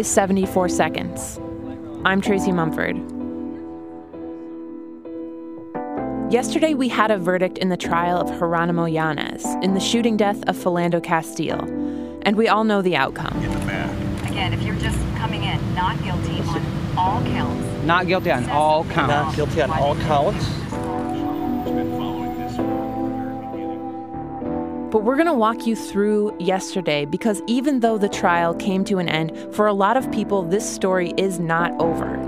This is 74 Seconds. I'm Tracy Mumford. Yesterday, we had a verdict in the trial of Jeronimo Yanez in the shooting death of Philando Castile, and we all know the outcome. Again, if you're just coming in, not guilty on all counts. Not guilty on all Not guilty on all counts. But we're going to walk you through yesterday because even though the trial came to an end, for a lot of people, this story is not over.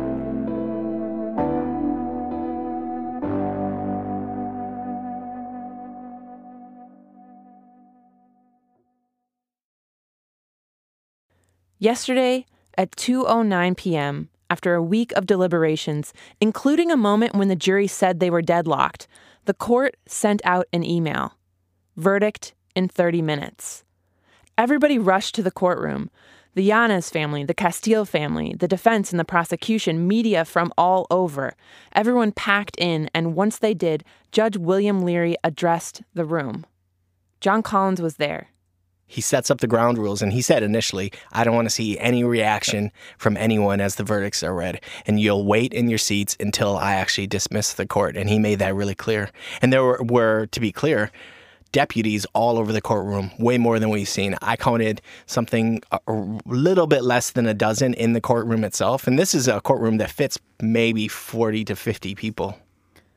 Yesterday at 2:09 p.m., after a week of deliberations, including a moment when the jury said they were deadlocked, the court sent out an email. Verdict in 30 minutes. Everybody rushed to the courtroom. The Yanez family, the Castile family, the defense and the prosecution, media from all over. Everyone packed in, and once they did, Judge William Leary addressed the room. John Collins was there. He sets up the ground rules, and he said initially, I don't want to see any reaction from anyone as the verdicts are read, and you'll wait in your seats until I actually dismiss the court. And he made that really clear. And there were, were to be clear, deputies all over the courtroom, way more than we've seen. I counted something a a little bit less than a dozen in the courtroom itself. And this is a courtroom that fits maybe 40 to 50 people.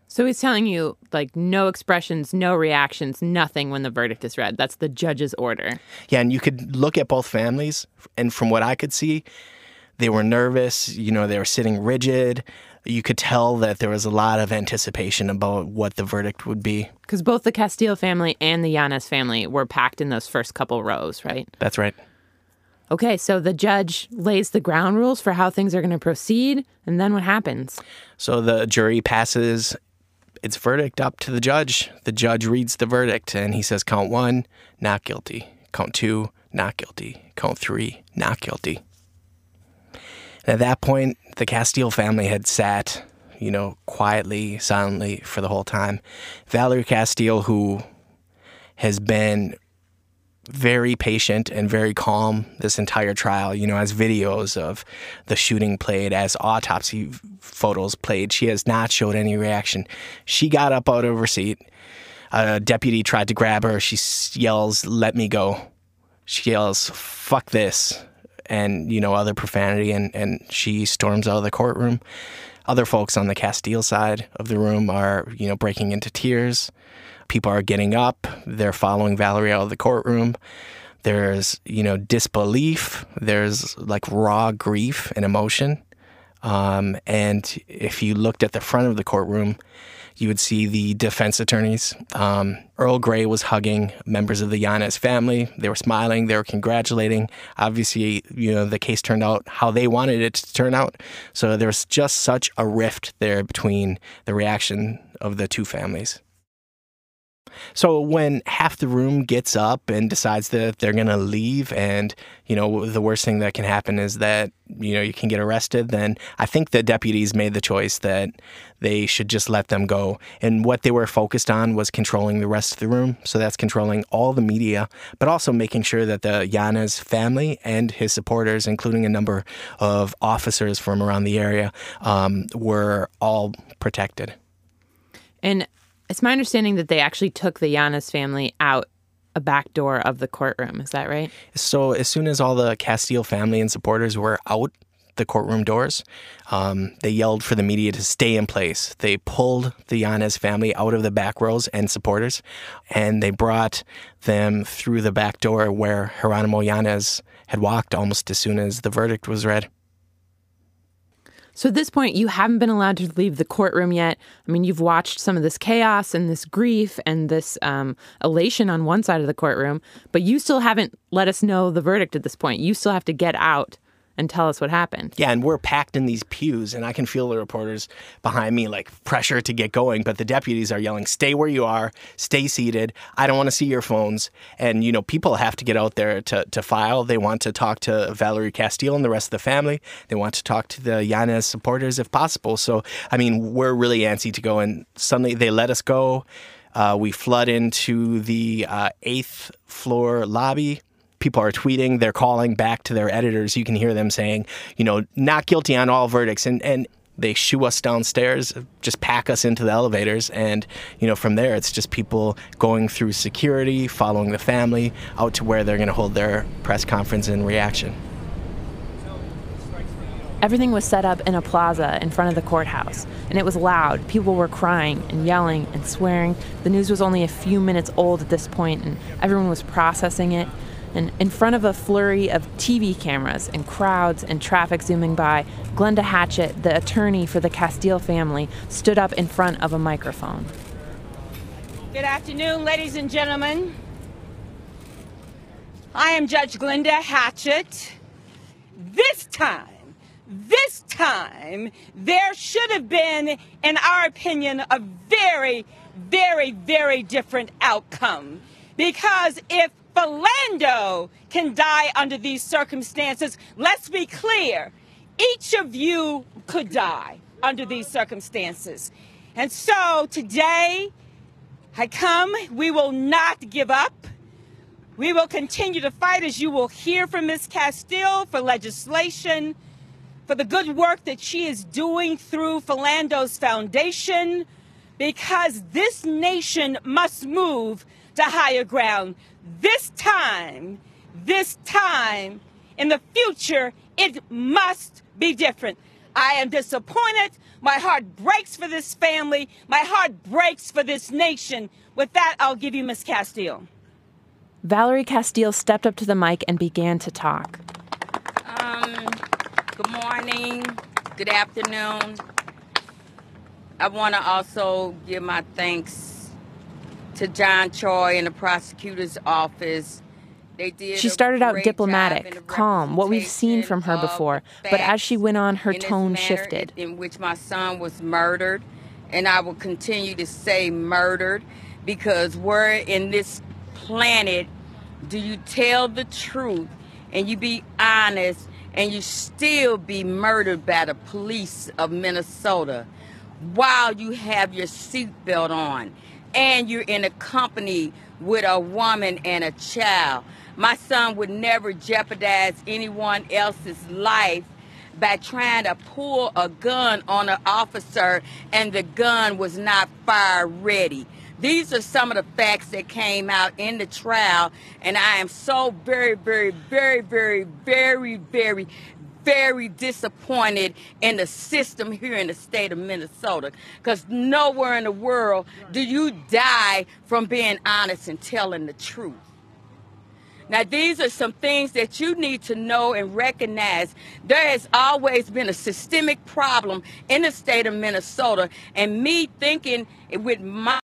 So he's telling you, like, no expressions, no reactions, nothing when the verdict is read. That's the judge's order. Yeah, and you could look at both families, and from what I could see, they were nervous. You know, they were sitting rigid. You could tell that there was a lot of anticipation about what the verdict would be. Because both the Castile family and the Yanez family were packed in those first couple rows, right? That's right. Okay, so the judge lays the ground rules for how things are going to proceed, and then what happens? So the jury passes its verdict up to the judge. The judge reads the verdict and he says, Count one, not guilty. Count two, not guilty. Count three, not guilty. At that point, the Castile family had sat, you know, quietly, silently for the whole time. Valerie Castile, who has been very patient and very calm this entire trial. You know, as videos of the shooting played, as autopsy photos played, she has not showed any reaction. She got up out of her seat. A deputy tried to grab her. She yells, Let me go. She yells, Fuck this. And, you know, other profanity, and, and she storms out of the courtroom. Other folks on the Castile side of the room are, you know, breaking into tears. People are getting up. They're following Valerie out of the courtroom. There's, you know, disbelief. There's like raw grief and emotion. Um, and if you looked at the front of the courtroom, you would see the defense attorneys. Um, Earl Gray was hugging members of the Yanez family. They were smiling. They were congratulating. Obviously, you know, the case turned out how they wanted it to turn out. So there was just such a rift there between the reaction of the two families. So when half the room gets up and decides that they're going to leave and, you know, the worst thing that can happen is that, you know, you can get arrested, then I think the deputies made the choice that they should just let them go. And what they were focused on was controlling the rest of the room. So that's controlling all the media, but also making sure that the Yanez family and his supporters, including a number of officers from around the area, um, were all protected. And it's my understanding that they actually took the Yanez family out a back door of the courtroom. Is that right? So as soon as all the Castile family and supporters were out the courtroom doors, um, they yelled for the media to stay in place. They pulled the Yanez family out of the back rows and supporters, and they brought them through the back door where Jeronimo Yanez had walked almost as soon as the verdict was read. So at this point, you haven't been allowed to leave the courtroom yet. I mean, you've watched some of this chaos and this grief and this um, elation on one side of the courtroom, but you still haven't let us know the verdict at this point. You still have to get out and tell us what happened. Yeah, and we're packed in these pews, and I can feel the reporters behind me like pressure to get going. But the deputies are yelling, "Stay where you are, stay seated. I don't want to see your phones." And you know, people have to get out there to to file. They want to talk to Valerie Castile and the rest of the family. They want to talk to the Yanez supporters if possible. So, I mean, we're really antsy to go, and suddenly they let us go. Uh, we flood into the uh, eighth floor lobby people are tweeting, they're calling back to their editors. You can hear them saying, you know, not guilty on all verdicts. And, and they shoo us downstairs, just pack us into the elevators, and you know from there it's just people going through security, following the family out to where they're going to hold their press conference in reaction. Everything was set up in a plaza in front of the courthouse, and it was loud. People were crying and yelling and swearing. The news was only a few minutes old at this point, and everyone was processing it. And in front of a flurry of TV cameras and crowds and traffic zooming by, Glenda Hatchett, the attorney for the Castile family, stood up in front of a microphone. Good afternoon, ladies and gentlemen. I am Judge Glenda Hatchett. This time, this time, there should have been, in our opinion, a very, very, very different outcome. Because if Philando can die under these circumstances. Let's be clear. Each of you could die under these circumstances. And so today, I come. We will not give up. We will continue to fight as you will hear from Ms. Castile for legislation, for the good work that she is doing through Philando's Foundation, because this nation must move to higher ground. This time, this time, in the future, it must be different. I am disappointed. My heart breaks for this family. My heart breaks for this nation. With that, I'll give you Miss Castile. Valerie Castile stepped up to the mic and began to talk. Um, good morning, good afternoon. I want to also give my thanks to John Choi and the prosecutor's office. she started out diplomatic, calm, what we've seen from her before. But as she went on, her tone shifted. In which my son was murdered, and I will continue to say murdered because where in this planet do you tell the truth and you be honest and you still be murdered by the police of Minnesota while you have your seatbelt on? And you're in a company with a woman and a child. My son would never jeopardize anyone else's life by trying to pull a gun on an officer and the gun was not fire ready. These are some of the facts that came out in the trial, and I am so very, very, very, very, very, very, very disappointed in the system here in the state of Minnesota because nowhere in the world do you die from being honest and telling the truth. Now, these are some things that you need to know and recognize. There has always been a systemic problem in the state of Minnesota, and me thinking with my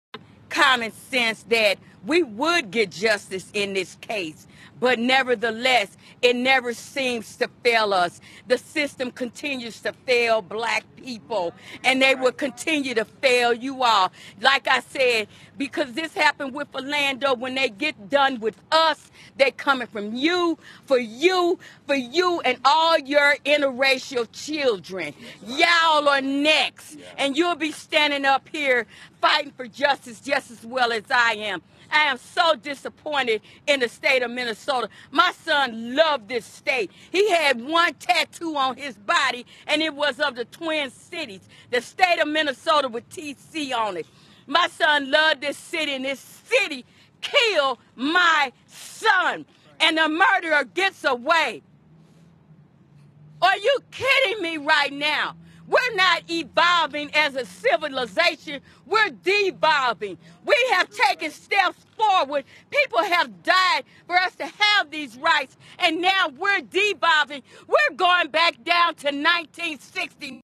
common sense that we would get justice in this case. But nevertheless, it never seems to fail us. The system continues to fail black people, and they will continue to fail you all. Like I said, because this happened with Philando, when they get done with us, they're coming from you, for you, for you, and all your interracial children. Y'all are next, and you'll be standing up here fighting for justice just as well as I am. I am so disappointed in the state of Minnesota. My son loved this state. He had one tattoo on his body, and it was of the Twin Cities, the state of Minnesota with TC on it. My son loved this city, and this city killed my son. And the murderer gets away. Are you kidding me right now? We're not evolving as a civilization. We're devolving. We have taken steps forward. People have died for us to have these rights, and now we're devolving. We're going back down to 1969.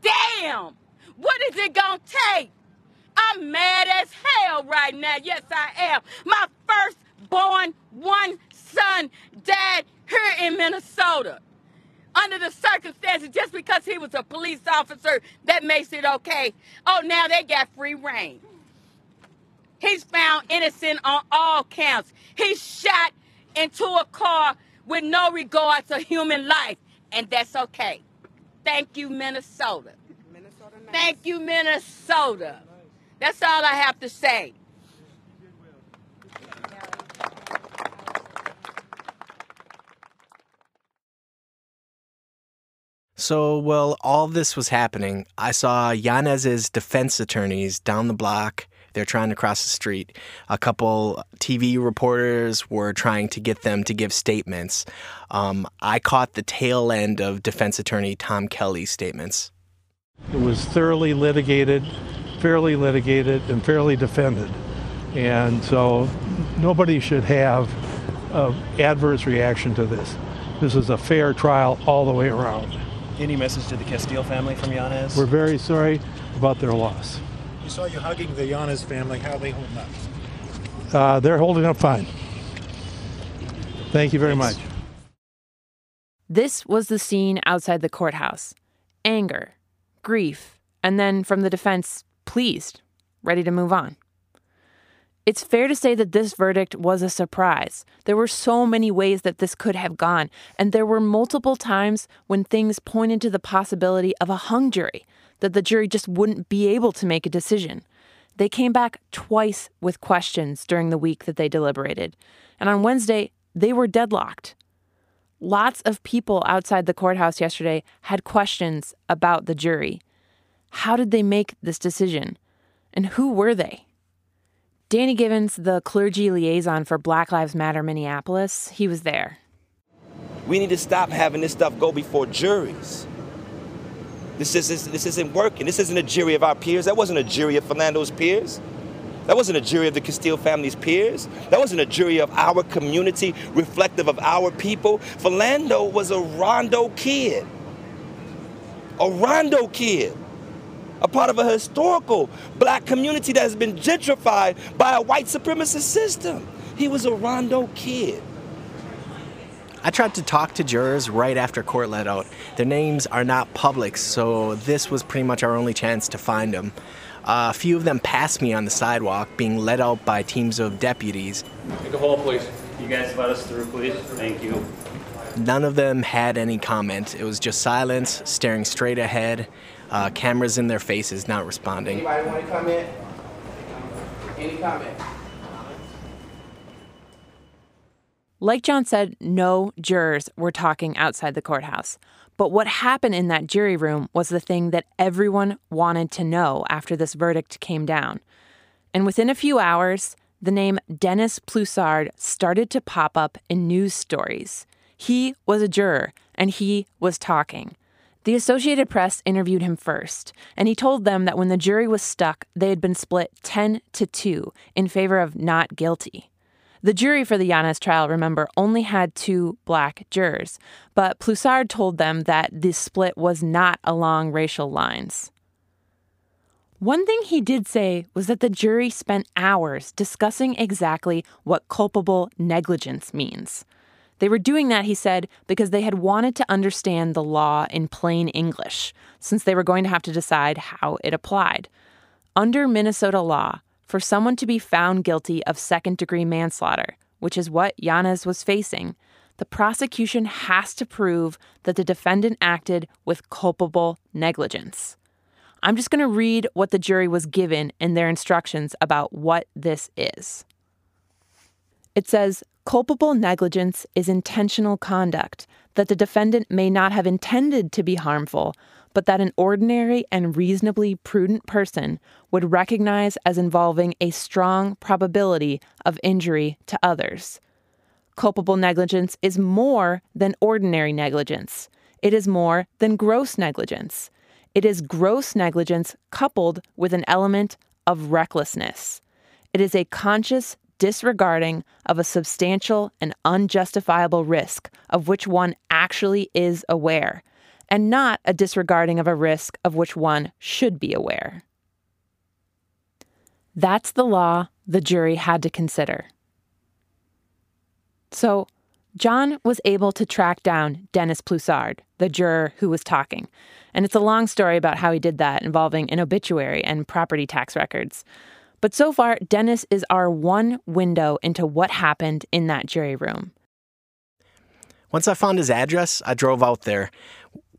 Damn! What is it gonna take? I'm mad as hell right now. Yes, I am. My firstborn one son died here in Minnesota under the circumstances just because he was a police officer that makes it okay. Oh, now they got free reign. He's found innocent on all counts. He's shot into a car with no regard to human life, and that's okay. Thank you, Minnesota. Minnesota nice. Thank you, Minnesota. That's all I have to say. So, while all this was happening, I saw Yanez's defense attorneys down the block. They're trying to cross the street. A couple TV reporters were trying to get them to give statements. Um, I caught the tail end of defense attorney Tom Kelly's statements. It was thoroughly litigated, fairly litigated, and fairly defended. And so nobody should have an adverse reaction to this. This is a fair trial all the way around. Any message to the Castile family from Yanez? We're very sorry about their loss. We saw you hugging the Yanez family. How are they holding up? Uh, they're holding up fine. Thank you very much. This was the scene outside the courthouse anger, grief, and then from the defense, pleased, ready to move on. It's fair to say that this verdict was a surprise. There were so many ways that this could have gone, and there were multiple times when things pointed to the possibility of a hung jury, that the jury just wouldn't be able to make a decision. They came back twice with questions during the week that they deliberated, and on Wednesday, they were deadlocked. Lots of people outside the courthouse yesterday had questions about the jury. How did they make this decision? And who were they? Danny Givens, the clergy liaison for Black Lives Matter Minneapolis, he was there. We need to stop having this stuff go before juries. This, is, this isn't working. This isn't a jury of our peers. That wasn't a jury of Philando's peers. That wasn't a jury of the Castile family's peers. That wasn't a jury of our community, reflective of our people. Philando was a Rondo kid. A Rondo kid. A part of a historical black community that has been gentrified by a white supremacist system. He was a Rondo kid. I tried to talk to jurors right after court let out. Their names are not public, so this was pretty much our only chance to find them. Uh, a few of them passed me on the sidewalk, being led out by teams of deputies. Take a hole, please. You guys let us through, please. Thank you. None of them had any comment. It was just silence, staring straight ahead, uh, cameras in their faces, not responding. Anybody want to comment? Any comment? Like John said, no jurors were talking outside the courthouse. But what happened in that jury room was the thing that everyone wanted to know after this verdict came down. And within a few hours, the name Dennis Ploussard started to pop up in news stories. He was a juror, and he was talking. The Associated Press interviewed him first, and he told them that when the jury was stuck, they had been split 10 to 2 in favor of not guilty. The jury for the Yanez trial, remember, only had two black jurors, but Ploussard told them that this split was not along racial lines. One thing he did say was that the jury spent hours discussing exactly what culpable negligence means. They were doing that, he said, because they had wanted to understand the law in plain English, since they were going to have to decide how it applied. Under Minnesota law, for someone to be found guilty of second degree manslaughter, which is what Yanez was facing, the prosecution has to prove that the defendant acted with culpable negligence. I'm just going to read what the jury was given in their instructions about what this is. It says culpable negligence is intentional conduct that the defendant may not have intended to be harmful, but that an ordinary and reasonably prudent person would recognize as involving a strong probability of injury to others. Culpable negligence is more than ordinary negligence. It is more than gross negligence. It is gross negligence coupled with an element of recklessness. It is a conscious disregarding of a substantial and unjustifiable risk of which one actually is aware, and not a disregarding of a risk of which one should be aware. That's the law the jury had to consider. So, John was able to track down Dennis Ploussard, the juror who was talking. And it's a long story about how he did that involving an obituary and property tax records. But so far, Dennis is our one window into what happened in that jury room. Once I found his address, I drove out there.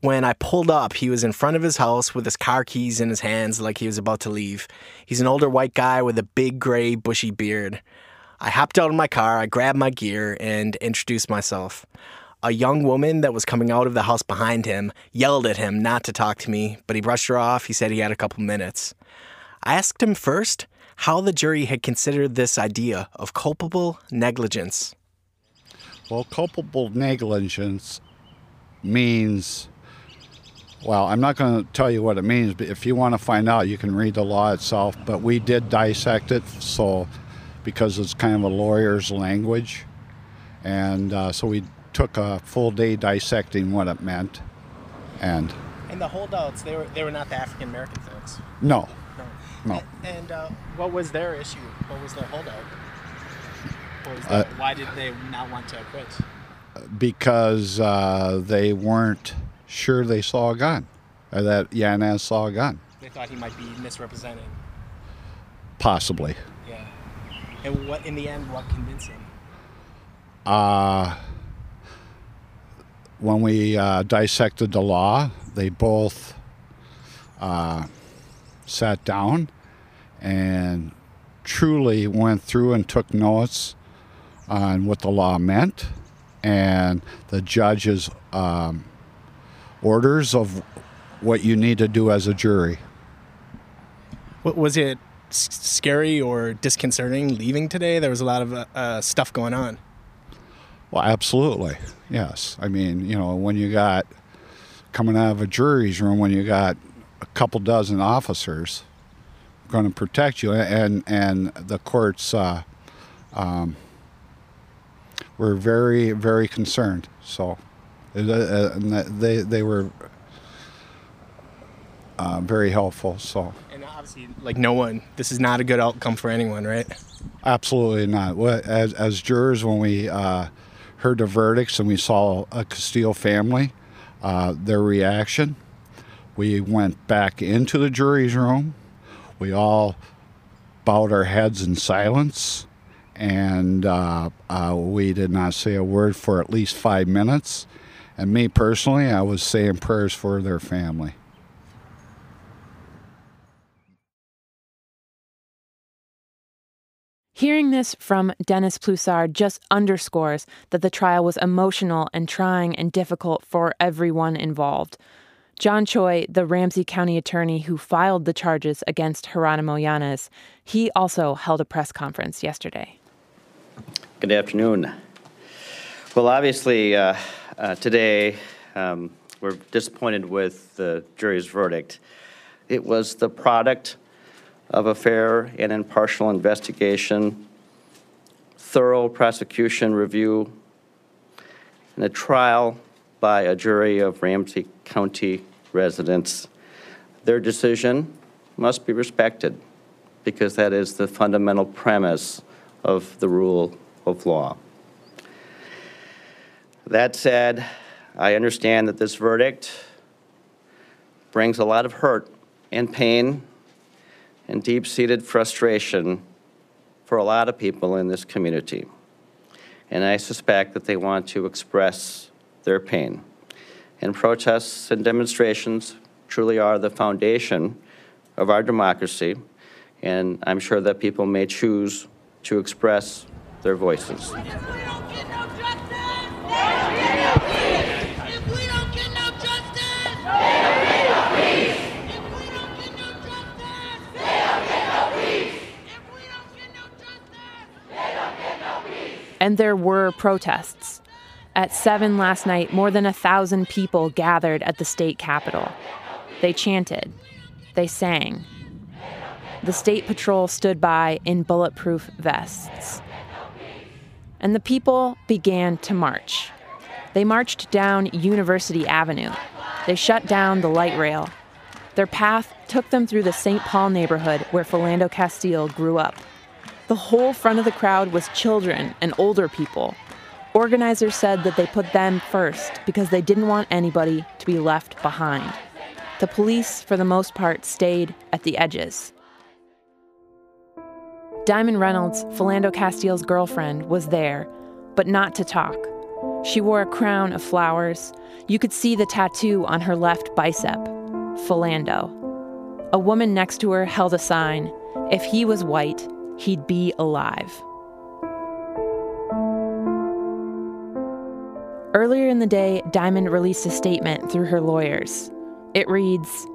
When I pulled up, he was in front of his house with his car keys in his hands like he was about to leave. He's an older white guy with a big gray, bushy beard. I hopped out of my car, I grabbed my gear, and introduced myself. A young woman that was coming out of the house behind him yelled at him not to talk to me, but he brushed her off. He said he had a couple minutes. I asked him first how the jury had considered this idea of culpable negligence. Well, culpable negligence means, well, I'm not going to tell you what it means, but if you want to find out, you can read the law itself. But we did dissect it, so because it's kind of a lawyer's language. And uh, so we took a full day dissecting what it meant. And And the holdouts, they were they were not the African American folks. no, No. And uh, what was their issue? What was their holdout? What was Uh, the- why did they not want to acquit? because uh, they weren't sure they saw a gun, or that Yanez saw a gun, They thought he might be misrepresented. possibly. Yeah. And what in the end, what convinced him? Uh, when we uh, dissected the law, they both uh, sat down and truly went through and took notes on what the law meant and the judge's um, orders of what you need to do as a jury. What, was it scary or disconcerting leaving today? There was a lot of uh, uh, stuff going on. Well, absolutely. Yes. I mean, you know, when you got coming out of a jury's room, when you got a couple dozen officers going to protect you, and and the courts uh, um, were very very concerned. So, uh, uh, they they were uh, very helpful. So. And obviously, like no one, this is not a good outcome for anyone, right? Absolutely not. As, as jurors, when we uh, heard the verdicts and we saw a Castillo family, uh, their reaction, we went back into the jury's room. We all bowed our heads in silence, and uh, uh, we did not say a word for at least five minutes. And me personally, I was saying prayers for their family. Hearing this from Dennis Ploussard just underscores that the trial was emotional and trying and difficult for everyone involved. John Choi, the Ramsey County attorney who filed the charges against Jeronimo Yanez, he also held a press conference yesterday. Good afternoon. Well, obviously, uh, uh, today um, we're disappointed with the jury's verdict. It was the product of a fair and impartial investigation, thorough prosecution review, and a trial by a jury of Ramsey County residents. Their decision must be respected because that is the fundamental premise of the rule of law. That said, I understand that this verdict brings a lot of hurt and pain and deep seated frustration for a lot of people in this community. And I suspect that they want to express their pain. And protests and demonstrations truly are the foundation of our democracy. And I'm sure that people may choose to express their voices. And there were protests. At 7 last night, more than a thousand people gathered at the state capitol. They chanted, they sang. The state patrol stood by in bulletproof vests. And the people began to march. They marched down University Avenue. They shut down the light rail. Their path took them through the St. Paul neighborhood where Philando Castile grew up. The whole front of the crowd was children and older people. Organizers said that they put them first because they didn't want anybody to be left behind. The police, for the most part, stayed at the edges. Diamond Reynolds, Philando Castile's girlfriend, was there, but not to talk. She wore a crown of flowers. You could see the tattoo on her left bicep Philando. A woman next to her held a sign If he was white, he'd be alive. Earlier in the day, Diamond released a statement through her lawyers. It reads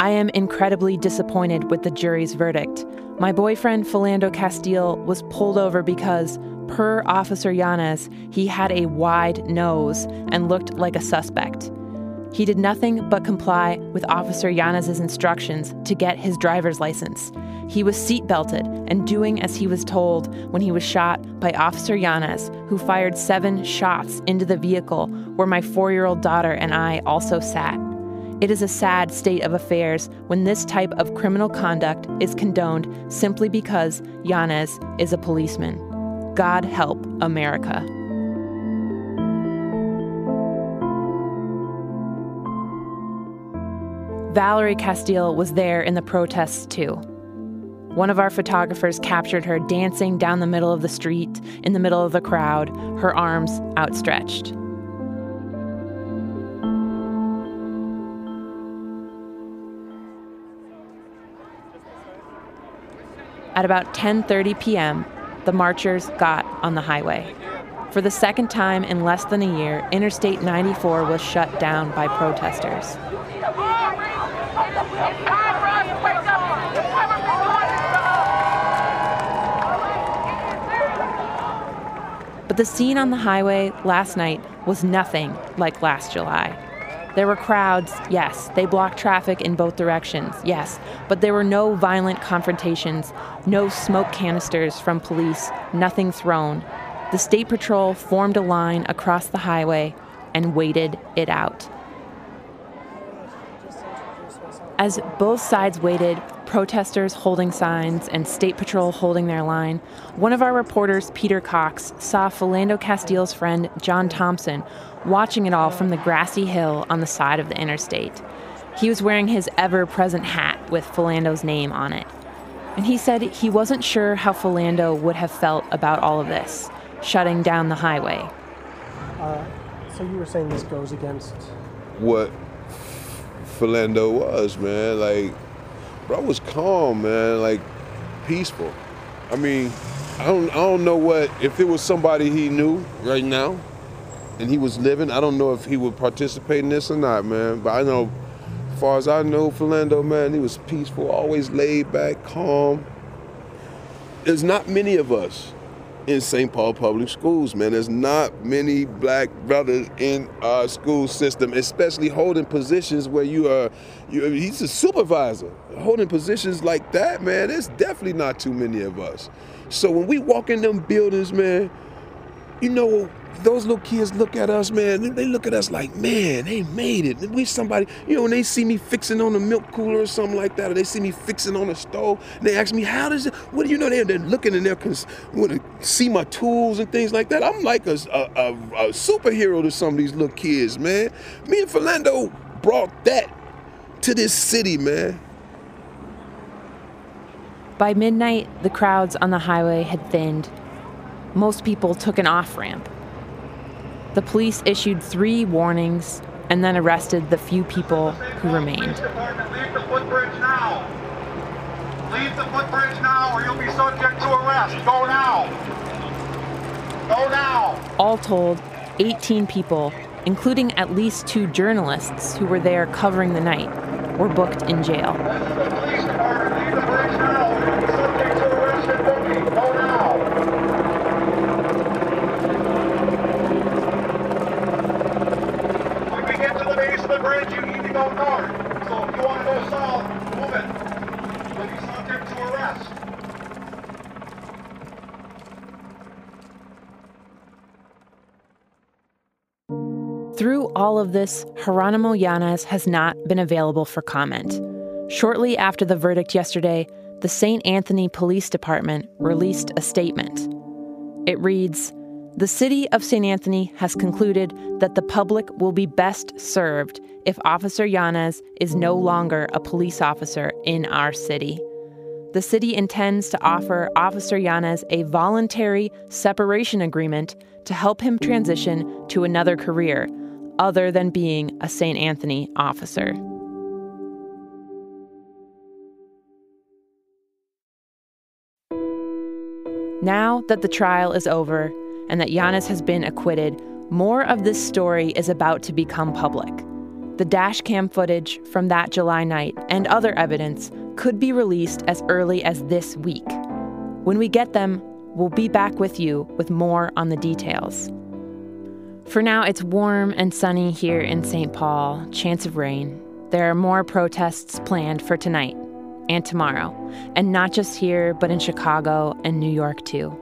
I am incredibly disappointed with the jury's verdict. My boyfriend, Philando Castile, was pulled over because, per Officer Yanez, he had a wide nose and looked like a suspect. He did nothing but comply with Officer Yanez's instructions to get his driver's license. He was seatbelted and doing as he was told when he was shot by Officer Yanez, who fired seven shots into the vehicle where my four year old daughter and I also sat. It is a sad state of affairs when this type of criminal conduct is condoned simply because Yanez is a policeman. God help America. Valerie Castile was there in the protests too. One of our photographers captured her dancing down the middle of the street in the middle of the crowd, her arms outstretched. At about 10:30 p.m., the marchers got on the highway. For the second time in less than a year, Interstate 94 was shut down by protesters. But the scene on the highway last night was nothing like last July. There were crowds, yes. They blocked traffic in both directions, yes. But there were no violent confrontations, no smoke canisters from police, nothing thrown. The State Patrol formed a line across the highway and waited it out. As both sides waited, protesters holding signs and State Patrol holding their line, one of our reporters, Peter Cox, saw Philando Castile's friend, John Thompson, watching it all from the grassy hill on the side of the interstate. He was wearing his ever present hat with Philando's name on it. And he said he wasn't sure how Philando would have felt about all of this, shutting down the highway. Uh, so you were saying this goes against what Philando was, man. Like, bro was calm, man. Like, peaceful. I mean, I don't, I don't know what if it was somebody he knew right now, and he was living. I don't know if he would participate in this or not, man. But I know, as far as I know, Philando, man, he was peaceful, always laid back, calm. There's not many of us in St. Paul Public Schools, man. There's not many black brothers in our school system, especially holding positions where you are, you, he's a supervisor. Holding positions like that, man, there's definitely not too many of us. So when we walk in them buildings, man, you know, those little kids look at us, man. They look at us like, man, they made it. We somebody, you know, when they see me fixing on a milk cooler or something like that, or they see me fixing on a stove, they ask me, how does it? What do you know? They're, they're looking and they're want to see my tools and things like that. I'm like a, a, a, a superhero to some of these little kids, man. Me and Philando brought that to this city, man. By midnight, the crowds on the highway had thinned. Most people took an off ramp. The police issued three warnings and then arrested the few people who remained. Leave the footbridge now. Leave the footbridge now or you'll be subject to arrest. Go now. Go now. All told, 18 people, including at least two journalists who were there covering the night, were booked in jail. When we get to the base of the bridge, you need to go north. So if you want to go south, move it. You'll be subject to arrest. Through all of this, Jeronimo Yanez has not been available for comment. Shortly after the verdict yesterday, the St. Anthony Police Department released a statement. It reads The city of St. Anthony has concluded that the public will be best served if Officer Yanez is no longer a police officer in our city. The city intends to offer Officer Yanez a voluntary separation agreement to help him transition to another career other than being a St. Anthony officer. Now that the trial is over and that Yanez has been acquitted, More of this story is about to become public. The dash cam footage from that July night and other evidence could be released as early as this week. When we get them, we'll be back with you with more on the details. For now, it's warm and sunny here in St. Paul, chance of rain. There are more protests planned for tonight and tomorrow, and not just here, but in Chicago and New York too.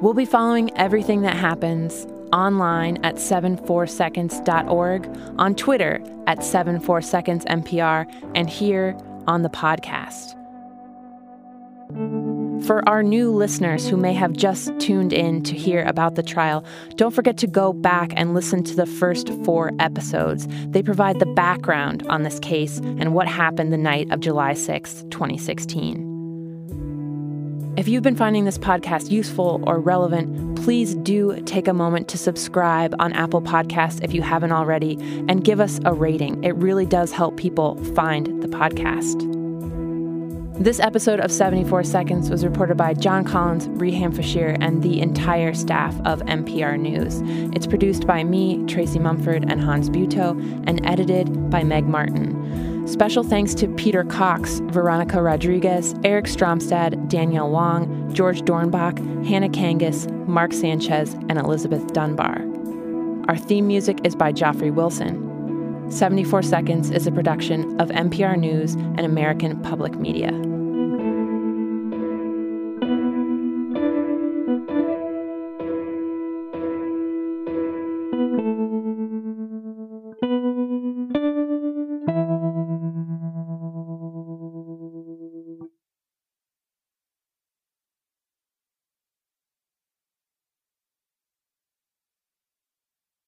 We'll be following everything that happens online at 74seconds.org, on Twitter at 74secondsMPR, and here on the podcast. For our new listeners who may have just tuned in to hear about the trial, don't forget to go back and listen to the first four episodes. They provide the background on this case and what happened the night of July 6, 2016. If you've been finding this podcast useful or relevant, please do take a moment to subscribe on Apple Podcasts if you haven't already and give us a rating. It really does help people find the podcast. This episode of 74 Seconds was reported by John Collins, Riham Feshir, and the entire staff of MPR News. It's produced by me, Tracy Mumford, and Hans Buetow, and edited by Meg Martin. Special thanks to Peter Cox, Veronica Rodriguez, Eric Stromstad, Danielle Wong, George Dornbach, Hannah Kangas, Mark Sanchez, and Elizabeth Dunbar. Our theme music is by Joffrey Wilson. 74 Seconds is a production of MPR News and American Public Media.